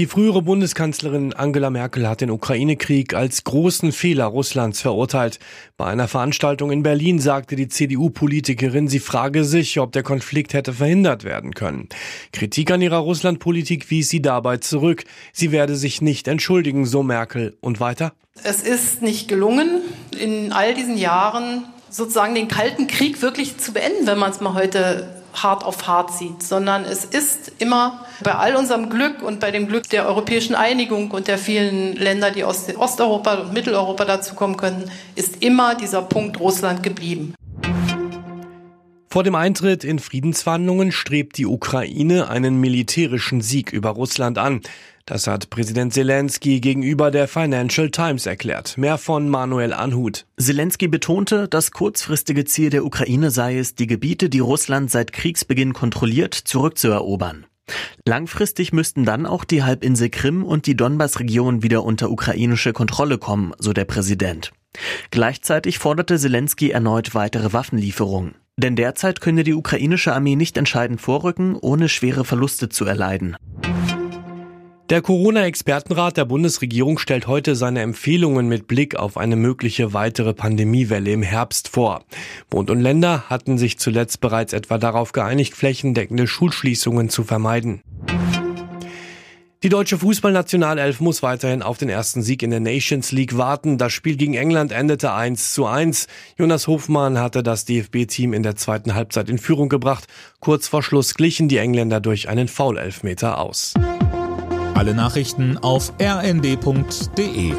Die frühere Bundeskanzlerin Angela Merkel hat den Ukraine-Krieg als großen Fehler Russlands verurteilt. Bei einer Veranstaltung in Berlin sagte die CDU-Politikerin, sie frage sich, ob der Konflikt hätte verhindert werden können. Kritik an ihrer Russland-Politik wies sie dabei zurück. Sie werde sich nicht entschuldigen, so Merkel. Und weiter? Es ist nicht gelungen, in all diesen Jahren sozusagen den Kalten Krieg wirklich zu beenden, wenn man es mal heute hart auf hart sieht, sondern es ist immer bei all unserem Glück und bei dem Glück der europäischen Einigung und der vielen Länder, die aus Osteuropa und Mitteleuropa dazukommen könnten, ist immer dieser Punkt Russland geblieben. Vor dem Eintritt in Friedensverhandlungen strebt die Ukraine einen militärischen Sieg über Russland an. Das hat Präsident Zelensky gegenüber der Financial Times erklärt. Mehr von Manuel Anhut. Zelensky betonte, das kurzfristige Ziel der Ukraine sei es, die Gebiete, die Russland seit Kriegsbeginn kontrolliert, zurückzuerobern. Langfristig müssten dann auch die Halbinsel Krim und die Donbass-Region wieder unter ukrainische Kontrolle kommen, so der Präsident. Gleichzeitig forderte Zelensky erneut weitere Waffenlieferungen. Denn derzeit könne die ukrainische Armee nicht entscheidend vorrücken, ohne schwere Verluste zu erleiden. Der Corona-Expertenrat der Bundesregierung stellt heute seine Empfehlungen mit Blick auf eine mögliche weitere Pandemiewelle im Herbst vor. Bund und Länder hatten sich zuletzt bereits etwa darauf geeinigt, flächendeckende Schulschließungen zu vermeiden. Die deutsche Fußballnationalelf muss weiterhin auf den ersten Sieg in der Nations League warten. Das Spiel gegen England endete 1 zu 1. Jonas Hofmann hatte das DFB-Team in der zweiten Halbzeit in Führung gebracht. Kurz vor Schluss glichen die Engländer durch einen Foul-Elfmeter aus. Alle Nachrichten auf rnd.de